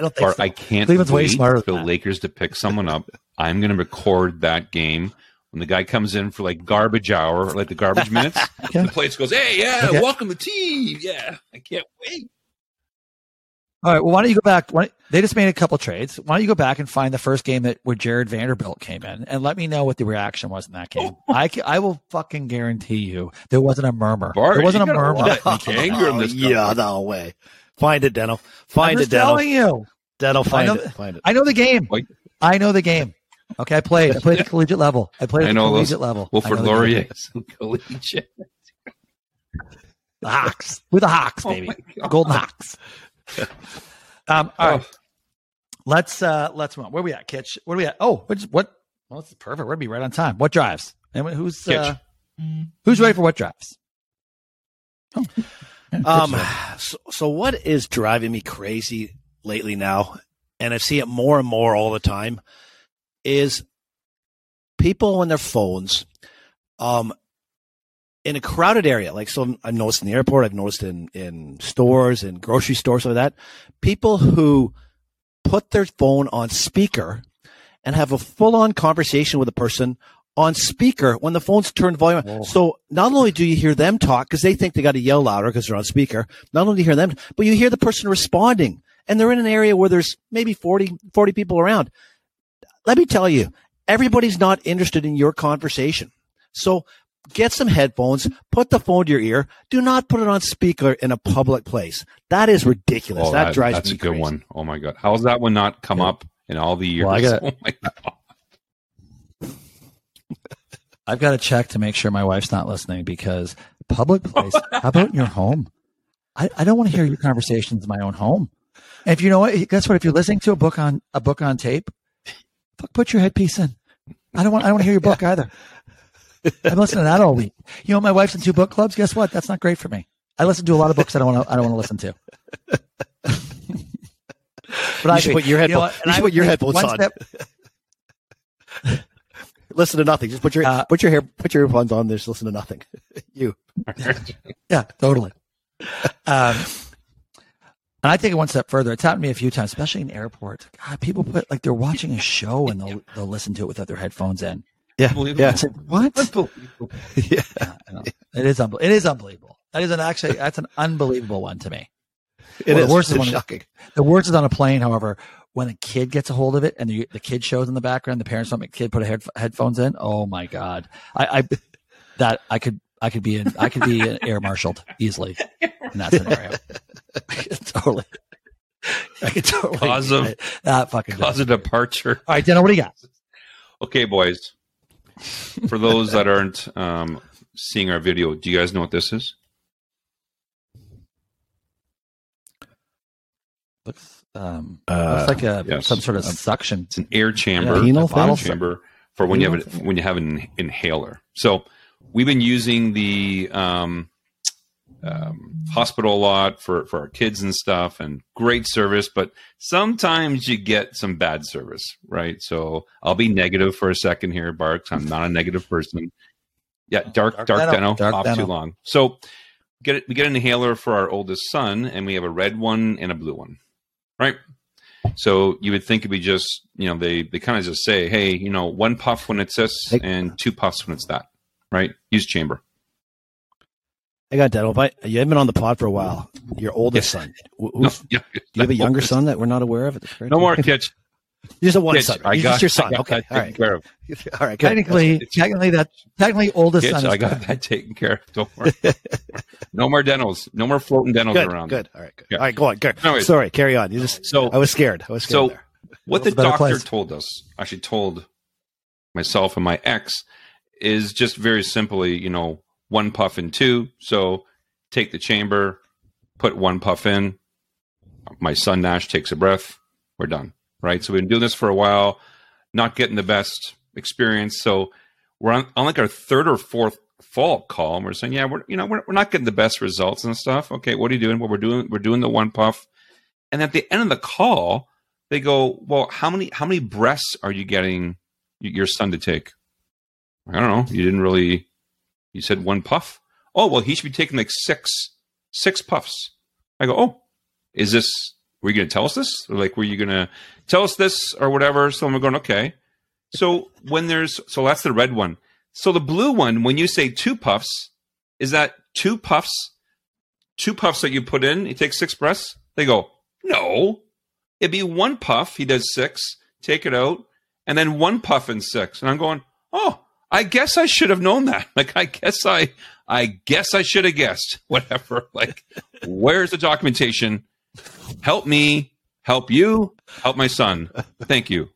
don't think Bart, so. I can't Cleveland's wait way smarter for the Lakers to pick someone up. I'm going to record that game when the guy comes in for like garbage hour, like the garbage minutes, okay. the place goes, "Hey, yeah, okay. welcome to team." Yeah, I can't wait. All right. Well, why don't you go back? Why, they just made a couple trades. Why don't you go back and find the first game that where Jarred Vanderbilt came in and let me know what the reaction was in that game. I, I will fucking guarantee you there wasn't a murmur. Bart, there wasn't a murmur. anger in this yeah, no way. Find it, Dental. Find I'm it, Dental. telling you. Dental, find I know, it. Find it. I know the game. I know the game. Okay, I played. I played at the collegiate level. I played at the collegiate those, level. Wilfrid Laurier, collegiate. The Hawks. We're the Hawks, oh baby. Oh Golden Hawks. Um, all right. Oh. Let's uh let's move on. Where we at, Kitch? What are we at? Oh, what what well, this is perfect. We're gonna be right on time. What drives? Anyone who's uh, who's ready for what drives? Oh. um so, so what is driving me crazy lately now, and I see it more and more all the time, is people on their phones um, in a crowded area. Like, so I've noticed in the airport, I've noticed in, in stores and grocery stores, like that. People who put their phone on speaker and have a full on conversation with a person on speaker when the phone's turned volume. Whoa. So not only do you hear them talk because they think they got to yell louder because they're on speaker, not only do you hear them, but you hear the person responding and they're in an area where there's maybe 40, 40 people around let me tell you, everybody's not interested in your conversation. So get some headphones, put the phone to your ear. Do not put it on speaker in a public place. That is ridiculous. Oh, that, that, drives that's me That's a good crazy. one. Oh my god, how's that one not come yeah. up in all the years? Well, I got oh my god. I've got to check to make sure my wife's not listening because public place. how about in your home? I, I don't want to hear your conversations in my own home. And if you know what, guess what? If you're listening to a book on a book on tape, put your headpiece in. I don't want. I don't want to hear your book either. I'm listening to that all week. You know, my wife's in two book clubs. Guess what? That's not great for me. I listen to a lot of books I don't want to. I don't want to listen to. but I should put your headphones. You, know, you should put your headphones on. Step, listen to nothing. Just put your uh, put your hair put your earphones on. Just listen to nothing. you. yeah, totally. Um, and I take it one step further. It's happened to me a few times, especially in airports. God, people put like they're watching a show and they'll they'll listen to it without their headphones in. Yeah, yeah. It's Like, what? yeah, yeah it is. it is unbelievable. That is an actually that's an unbelievable one to me. It well, is. The worst is when, shocking. The worst is on a plane. However, when a kid gets a hold of it and the, the kid shows in the background, the parents don't make kid put a head, headphones in. Oh my god, I, I that I could I could be in I could be air marshaled easily in that scenario. totally. I could totally cause of that fucking cause of departure. All right, Denno, what do you got? Okay, boys. For those that aren't um, seeing our video, do you guys know what this is? Looks um uh, looks like a yes. some sort of suction. It's an air chamber, yeah, bottle chamber for when you have a, when you have an inhaler. So we've been using the um, um, hospital a lot for for our kids and stuff, and great service. But sometimes you get some bad service, right? So I'll be negative for a second here, Barks. I'm not a negative person. Yeah, dark dark, dark deno, dark off deno. too long. So get it. We get an inhaler for our oldest son, and we have a red one and a blue one, right? So you would think it'd be just, you know, they they kind of just say, hey, you know, one puff when it's this and two puffs when it's that, right? Use chamber. I got dental. But you haven't been on the pod for a while. Your oldest son. no, yeah, do you have a younger son that we're not aware of? no more kids. You just have one son. I got, just your son. okay. All right. Care of. All right. Good. Technically, technically that technically oldest Kids, son. I got bad. that taken care of. Don't worry. no more dentals. No more floating dentals good, around. Good. All right. Good. Yeah. All right. Go on. Go. Anyways, Sorry. Carry on. You just. So I was scared. I was scared. So there. what the doctor place. told us, actually told myself and my ex, is just very simply, you know, one puff and two. So take the chamber, put one puff in. My son Nash takes a breath. We're done right? So we've been doing this for a while, not getting the best experience. So we're on, on like our third or fourth up call, and we're saying, yeah, we're you know we're, we're not getting the best results and stuff. Okay, what are you doing? Well, we're doing we're doing the one puff, and at the end of the call, they go, well, how many how many breaths are you getting your son to take? I don't know. You didn't really. You said one puff. Oh well, he should be taking like six six puffs. I go, oh, is this were you going to tell us this? Or like, were you going to tell us this or whatever? So I'm going, okay. So when there's, so that's the red one. So the blue one, when you say two puffs, is that two puffs, two puffs that you put in? He takes six breaths. They go, no, it'd be one puff. He does six, take it out, and then one puff and six. And I'm going, oh, I guess I should have known that. Like, I guess I, I guess I should have guessed. Whatever. Like, where's the documentation? help me, help you, help my son. Thank you.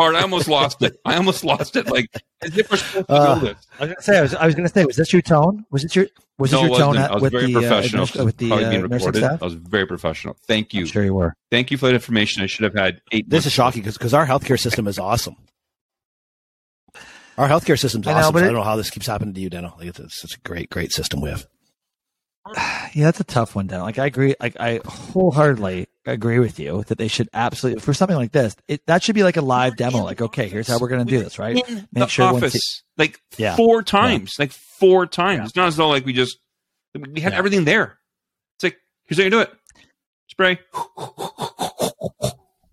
Bart, I almost lost it. I almost lost it. Like, as if we're supposed to uh, this. I was going to say, I was, I was going to say, was this your tone? Was it your, was no, this your tone at, I was with very the, professional. Uh, with the uh, being recorded. I was very professional. Thank you. I'm sure you were. Thank you for that information. I should have had eight. This is shocking because because our healthcare system is awesome. Our healthcare system's awesome. I, know, but so it, I don't know how this keeps happening to you, Dano. Like, it's, it's, a great, great system we have. Yeah, that's a tough one, Dan. Like I agree, like I wholeheartedly agree with you that they should absolutely for something like this. It, that should be like a live demo. Like, okay, here's how we're going to do this, right? Make the sure office, like yeah. four times, yeah. like four times. Yeah. It's not as though like we just we had everything there. It's like here's how you do it: spray.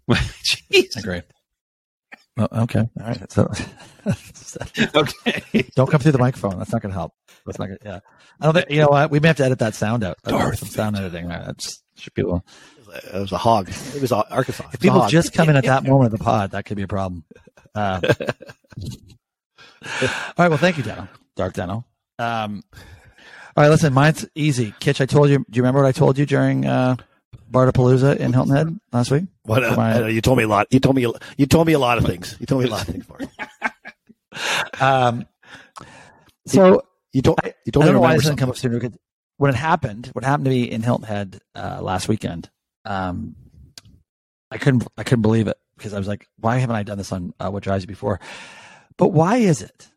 Jeez. Great. Well, oh, okay. All right. So, okay. Don't come through the microphone. That's not going to help. That's not to, yeah. I don't think, you know what? We may have to edit that sound out. Darth some sound editing. That's, should people. It was a hog. It was Arkansas. If people just come in at that moment of the pod, that could be a problem. Uh, all right. Well, thank you, Dano. Dark Dano. Um, all right. Listen, mine's easy. Kitch, I told you. Do you remember what I told you during uh, Bartapalooza in Hilton Head last week? What? Uh, my, you told me a lot. You told me. You told me a lot of things. You told me a lot of things. Um. So you told. You told I don't know why this didn't come up sooner. When it happened, what happened to me in Hilton Head uh, last weekend, um, I couldn't. I couldn't believe it because I was like, "Why haven't I done this on uh, What Drives You before?" But why is it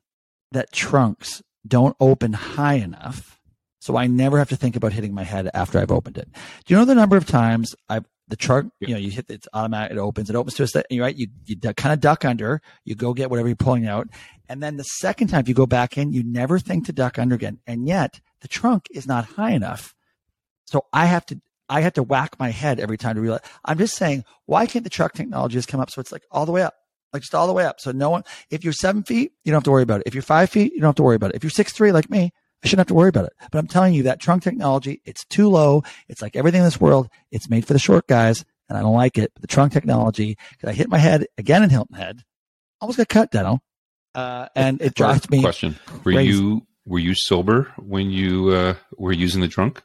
that trunks don't open high enough so I never have to think about hitting my head after I've opened it. Do you know the number of times I've the trunk, you know, you hit it's automatic, it opens, it opens to a set, You right? You, you kind of duck under, you go get whatever you're pulling out. And then the second time you go back in, you never think to duck under again. And yet the trunk is not high enough. So I have to, I have to whack my head every time to realize. I'm just saying, why can't the truck technology just come up so it's like all the way up? Like just all the way up. So no one, if you're seven feet, you don't have to worry about it. If you're five feet, you don't have to worry about it. If you're six three like me, I shouldn't have to worry about it. But I'm telling you that trunk technology, it's too low. It's like everything in this world. It's made for the short guys and I don't like it. But the trunk technology, I hit my head again in Hilton Head, almost got cut, Deno. Uh, and it drives me. Question: Were crazy. you were you sober when you uh, were using the trunk?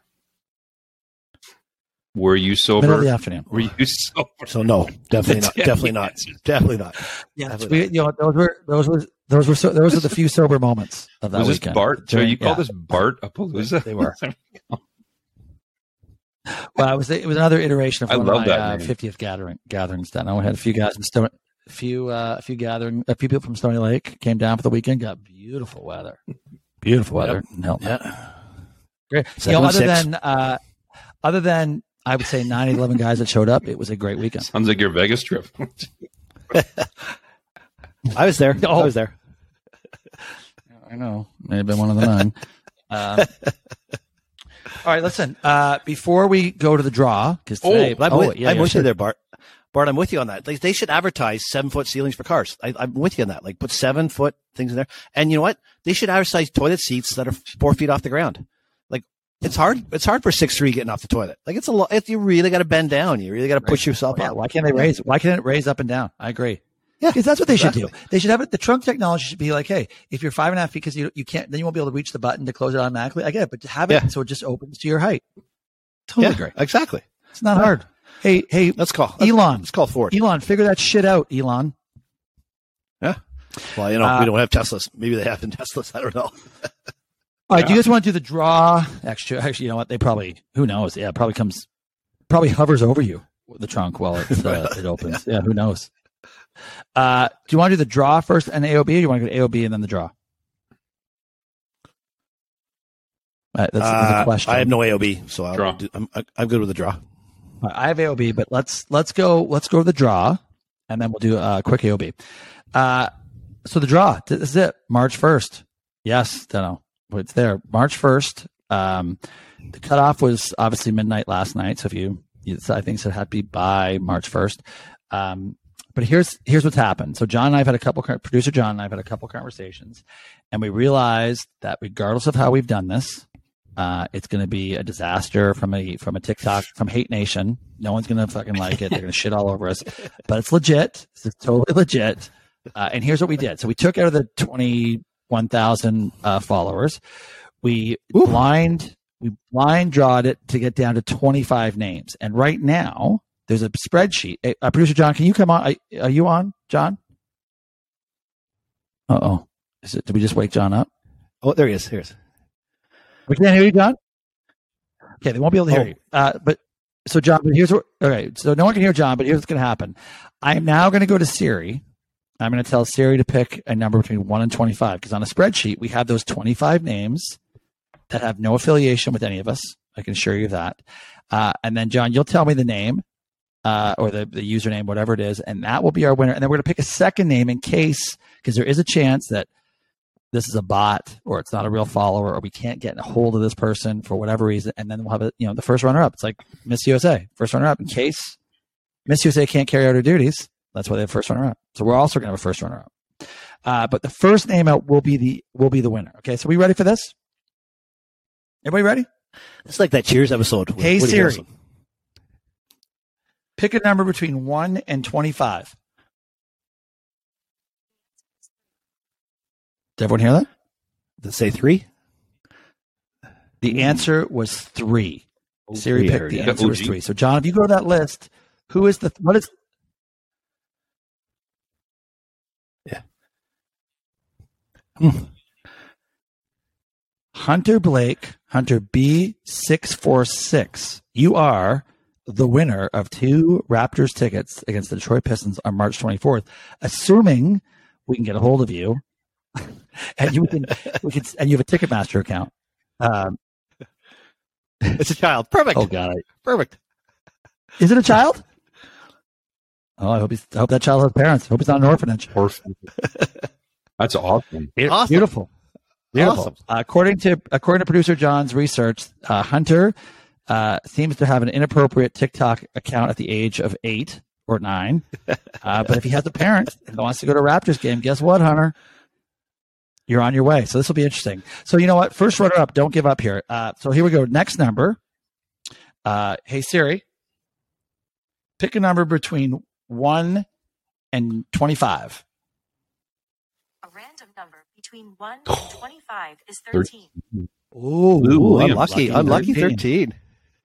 Were you sober? Middle of the afternoon. Were you sober? So no, definitely not. Definitely not. Definitely not. Yeah, definitely we, you know, those were those were those were so, those were the few sober moments of that was weekend. This Bart? During, so you call yeah. this Bart a palooza? They were. well, it was it was another iteration of one of my uh, 50th gathering gatherings. Done. I had a few guys from Stone, a few uh, a few gathering, a few people from Stony Lake came down for the weekend. Got beautiful weather, Beautiful weather. Yep. Yeah. Great. You know, other than uh, other than I would say 9 11 guys that showed up, it was a great weekend. Sounds like your Vegas trip. I was there. Oh. I was there. I know. May have been one of the nine. Uh, all right, listen. Uh, before we go to the draw, because today, oh, I'm, oh, with, yeah, I'm yeah, with sure. you there, Bart. Bart, I'm with you on that. Like, they should advertise seven foot ceilings for cars. I, am with you on that. Like, put seven foot things in there. And you know what? They should advertise toilet seats that are four feet off the ground. Like, it's hard. It's hard for six three getting off the toilet. Like, it's a lot. You really got to bend down. You really got to push yourself yeah, up. Why can't they raise? Why can't it raise up and down? I agree. Yeah, because that's what they exactly. should do. They should have it. The trunk technology should be like, hey, if you're five and a half feet, because you you can't, then you won't be able to reach the button to close it automatically. I get it, but have it yeah. so it just opens to your height. Totally yeah, great. Exactly. It's not hard. Hey, hey, let's call Elon. Let's call Ford. Elon, figure that shit out, Elon. Yeah. Well, you know, uh, we don't have Teslas. Maybe they have in Teslas. I don't know. all right. Do you guys want to do the draw? Actually, actually, you know what? They probably. Who knows? Yeah, probably comes. Probably hovers over you the trunk while it uh, it opens. Yeah. Who knows? Uh, do you want to do the draw first and AOB, or do you want to go to AOB and then the draw? Uh, that's, that's, a question. I have no AOB, so I'll do, I'm, I'm good with the draw. I have AOB, but let's let's go let's go to the draw, and then we'll do a quick AOB. Uh, so the draw this is it, March first. Yes, don't know, it's there, March first. Um, the cutoff was obviously midnight last night, so if you, you I think it had to be by March first. Um, but here's here's what's happened. So John and I've had a couple producer John and I've had a couple conversations, and we realized that regardless of how we've done this, uh, it's going to be a disaster from a from a TikTok from Hate Nation. No one's going to fucking like it. They're going to shit all over us, but it's legit. It's totally legit. Uh, and here's what we did. So we took out of the twenty one thousand uh, followers, we Ooh. blind we blind drawed it to get down to twenty five names. And right now, there's a spreadsheet. Uh, Producer John, can you come on? Are, are you on, John? Uh oh. Is it? Did we just wake John up? Oh, there he is. Here's. We can't hear you, John. Okay, they won't be able to hear oh. you. Uh, but so, John, but here's what. Okay, so no one can hear John, but here's what's going to happen. I'm now going to go to Siri. I'm going to tell Siri to pick a number between one and 25 because on a spreadsheet we have those 25 names that have no affiliation with any of us. I can assure you that. Uh, and then, John, you'll tell me the name, uh, or the, the username, whatever it is, and that will be our winner. And then we're going to pick a second name in case, because there is a chance that this is a bot or it's not a real follower or we can't get a hold of this person for whatever reason. And then we'll have a, you know, the first runner up. It's like Miss USA, first runner up in case Miss USA can't carry out her duties. That's why they have first runner up. So we're also going to have a first runner up. Uh, but the first name out will be the will be the winner. Okay, so we ready for this? Everybody ready? It's like that Cheers episode. Hey Siri, Pick a number between 1 and 25. Did everyone hear that? Did it say 3? The answer was 3. Oh, Siri picked the answer was 3. So, John, if you go to that list, who is the, what is, yeah. Hmm. Hunter Blake, Hunter B646. You are the winner of two Raptors tickets against the Detroit Pistons on March 24th, assuming we can get a hold of you, and you can, we can, and you have a Ticketmaster account. Um, it's a child. Perfect. Oh God, I, perfect. Is it a child? Oh, I hope he's. I hope that child has parents. I hope he's not an orphanage. Orphan. That's awesome. awesome. Beautiful. Beautiful. Awesome. Uh, according to according to producer John's research, uh, Hunter uh, seems to have an inappropriate TikTok account at the age of eight or nine. Uh, but if he has a parent and wants to go to a Raptors game, guess what, Hunter? You're on your way. So this will be interesting. So you know what? First runner up. Don't give up here. Uh, so here we go. Next number. Uh, hey Siri, pick a number between one and twenty-five. A random number between one and twenty-five is thirteen. Ooh, Ooh unlucky, unlucky 13. 13.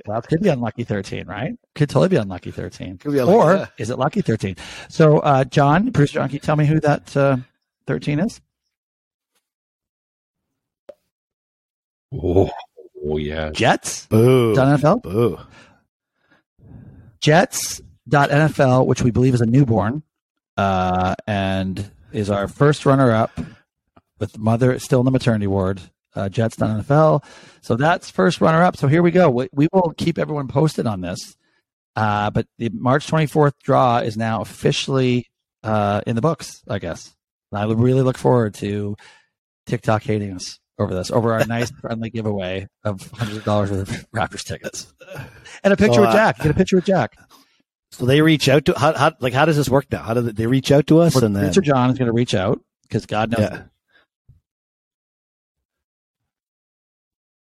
Well, it could be unlucky 13, right? Could totally be unlucky 13. Could be unlucky, or yeah. is it lucky 13? So, uh, John, Bruce John, can you tell me who that uh, 13 is? Oh, oh yeah. Jets? Boo. NFL? Boo. Jets.NFL, which we believe is a newborn, uh, and is our first runner up with mother still in the maternity ward. Uh, Jets.nfl. So that's first runner up. So here we go. We, we will keep everyone posted on this. Uh, but the March 24th draw is now officially uh, in the books, I guess. I really look forward to TikTok hating us over this, over our nice friendly giveaway of hundreds of dollars worth of Raptors tickets and a picture so, uh, with Jack. Get a picture with Jack. So they reach out to how, how like how does this work now? How do they reach out to us? Well, and then Mr. John is going to reach out because God knows. Yeah.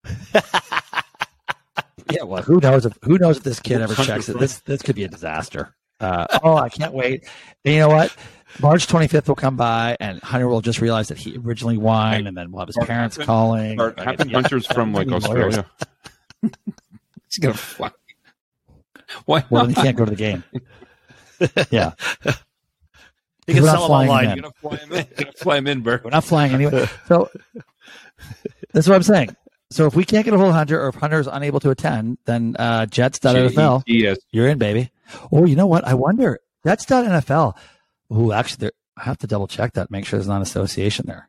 yeah, well, who knows if who knows if this kid ever checks it? This this could be a disaster. Uh, oh, I can't wait. And you know what? March 25th will come by, and Hunter will just realize that he originally won, and then we'll have his parents calling. Or happen Hunter's from like Australia. He's gonna fly. Why? Well, he can't go to the game. yeah. You can sell him online. You're gonna fly him in. You're fly him in, Bert. We're not flying anyway. So that's what I'm saying. So if we can't get a hold of Hunter, or if Hunter is unable to attend, then uh, Jets.nfl, yes. you're in, baby. Oh, you know what? I wonder. Jets.nfl. Oh, actually, I have to double check that. Make sure there's not an association there.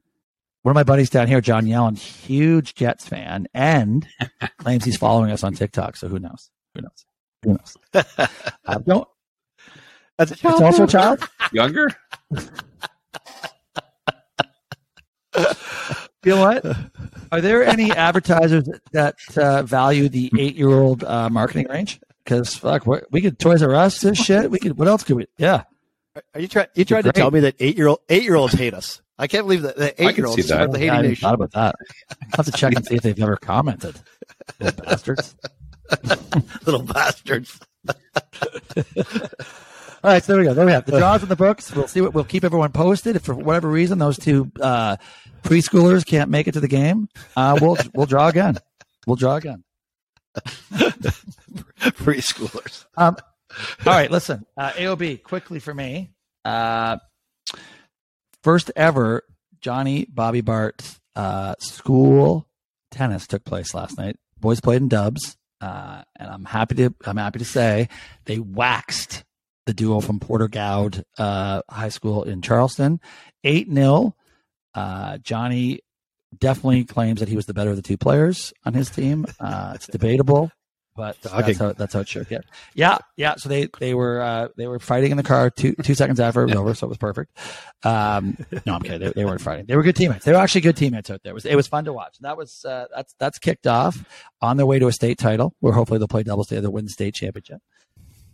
One of my buddies down here, John Yellen, huge Jets fan, and claims he's following us on TikTok. So who knows? Who knows? Who knows? I don't. That's a child. It's also a child. Younger. you know what? Are there any advertisers that uh, value the eight-year-old uh, marketing range? Because fuck, we could Toys R Us this shit. We could. What else could we? Yeah. Are you trying? You trying to tell me that eight-year-old eight-year-olds hate us? I can't believe that the eight-year-olds are the hating nation. Thought about that. I have to check and see if they've ever commented. Little bastards. Little bastards. All right, so there we go. There we have the draws in the books. We'll see what we'll keep everyone posted. If for whatever reason those two uh, preschoolers can't make it to the game, uh, we'll we'll draw again. We'll draw again. Preschoolers. Um, all right, listen. Uh, AOB quickly for me. Uh, first ever Johnny Bobby Bart uh, school tennis took place last night. Boys played in dubs, uh, and I'm happy to I'm happy to say they waxed the duo from Porter-Gaud uh, High School in Charleston, eight 0 uh, Johnny definitely claims that he was the better of the two players on his team. Uh, it's debatable, but that's how, that's how it should get. Yeah, yeah. So they they were uh, they were fighting in the car two two seconds after it was over, so it was perfect. Um, no, I'm kidding. They, they, weren't fighting. They were good teammates. They were actually good teammates out there. It was it was fun to watch. That was uh, that's that's kicked off on their way to a state title, where hopefully they'll play doubles together, win the state championship.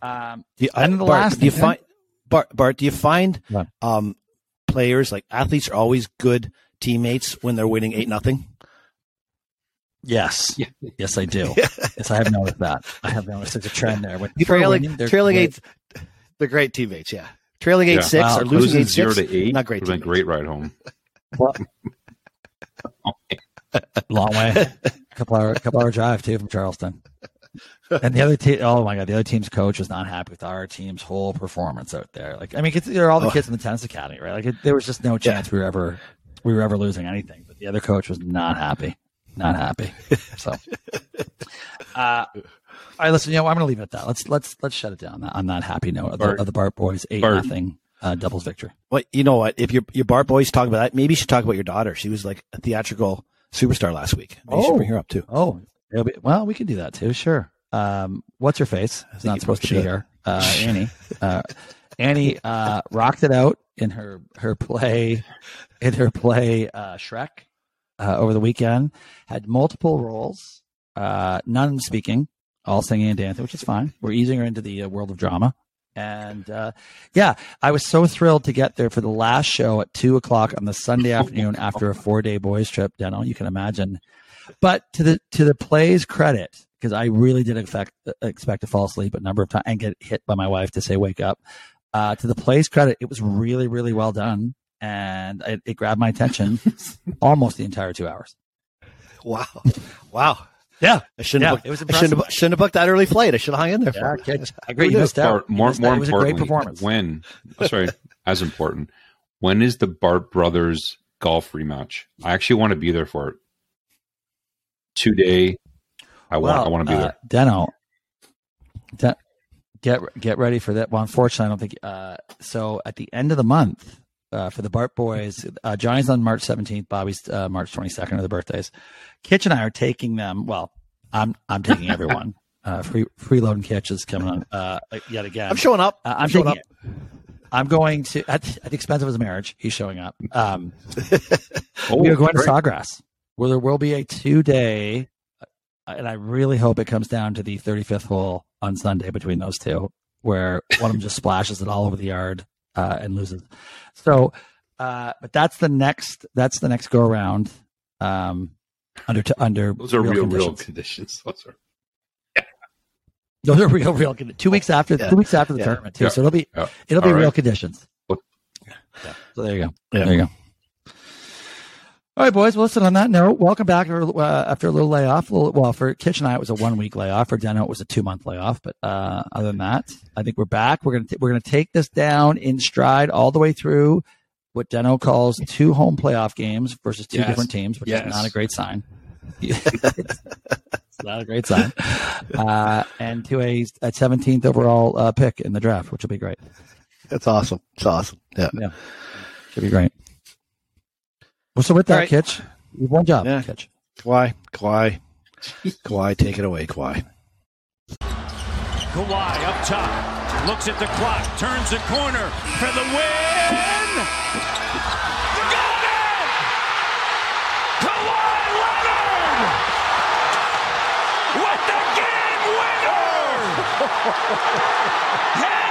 Um, you, and the Bart, last do you find Bart, Bart? Do you find um, players like athletes are always good teammates when they're winning eight nothing? Yes, yeah. yes, I do. yes, I have noticed that. I have noticed there's a trend there. When trailing, winning, trailing eight, they're great teammates. Yeah, trailing eight yeah. six wow. or losing eight zero six, to eight. Not great. Been great ride home. Well, long way, A couple hour, couple hour drive too from Charleston. And the other team, oh my god, the other team's coach was not happy with our team's whole performance out there. Like, I mean, they're all the oh. kids in the tennis academy, right? Like, it, there was just no chance yeah. we were ever we were ever losing anything. But the other coach was not happy, not happy. So, uh, all right, listen, you know, I'm going to leave it at that. Let's let's let's shut it down on that happy note of, the, of the Bart boys eight Bart. nothing uh, doubles victory. Well, you know what? If your your Bart boys talk about that, maybe you should talk about your daughter. She was like a theatrical superstar last week. Maybe oh, bring her up too. Oh, be, well, we can do that too. Sure. Um, what's her face? It's not supposed to be here. Uh, Annie. Uh, Annie uh, rocked it out in her her play in her play uh, Shrek uh, over the weekend. Had multiple roles, uh, none speaking, all singing and dancing, which is fine. We're easing her into the uh, world of drama. And uh, yeah, I was so thrilled to get there for the last show at two o'clock on the Sunday afternoon after a four day boys trip. Deno, you can imagine. But to the to the play's credit, because I really did expect expect to fall asleep a number of times and get hit by my wife to say wake up. Uh, to the play's credit, it was really really well done, and it, it grabbed my attention almost the entire two hours. Wow, wow. Yeah, I shouldn't. Yeah, have booked, it was impressive. I shouldn't have, shouldn't have booked that early flight. I should have hung in there. Yeah, for it. I agree. You missed out. More, missed more out. It was a great performance. When? Oh, sorry, as important. When is the Bart brothers golf rematch? I actually want to be there for it. Two day I well, want. I want to be uh, there. Deno, get get ready for that. Well, unfortunately, I don't think. Uh, so at the end of the month, uh, for the Bart boys. Uh, Johnny's on March 17th. Bobby's uh, March 22nd are the birthdays. Kitch and I are taking them. Well, I'm I'm taking everyone. uh, free freeloading Kitch is coming on uh, yet again. I'm showing up. Uh, I'm, I'm showing up. I'm going to at, at, the expense of his marriage. He's showing up. Um, oh, we are going great. to Sawgrass, where there will be a two day, and I really hope it comes down to the 35th hole on Sunday between those two, where one of them just splashes it all over the yard uh, and loses. So, uh, but that's the next. That's the next go around. Um, under to under those are real real conditions. Real conditions. Those are those are real, real. Two weeks after, yeah. two weeks after the yeah. tournament too. So it'll be, it'll be All real right. conditions. So there you go. There you go. All right, boys. Well, listen. On that note, welcome back uh, after a little layoff. well, for Kitch and I, it was a one week layoff. For Deno, it was a two month layoff. But uh, other than that, I think we're back. We're gonna we're gonna take this down in stride all the way through what Deno calls two home playoff games versus two yes. different teams, which yes. is not a great sign. it's not a great sign. Uh, and to a, a 17th overall uh, pick in the draft, which will be great. That's awesome. It's awesome. Yeah. Yeah. Should be great. Well, so with that, right. Kitch, one job, yeah. Kitch. Kawhi, Kawhi, Kawhi, take it away, Kawhi. Kawhi up top, looks at the clock, turns the corner for the win. Hanging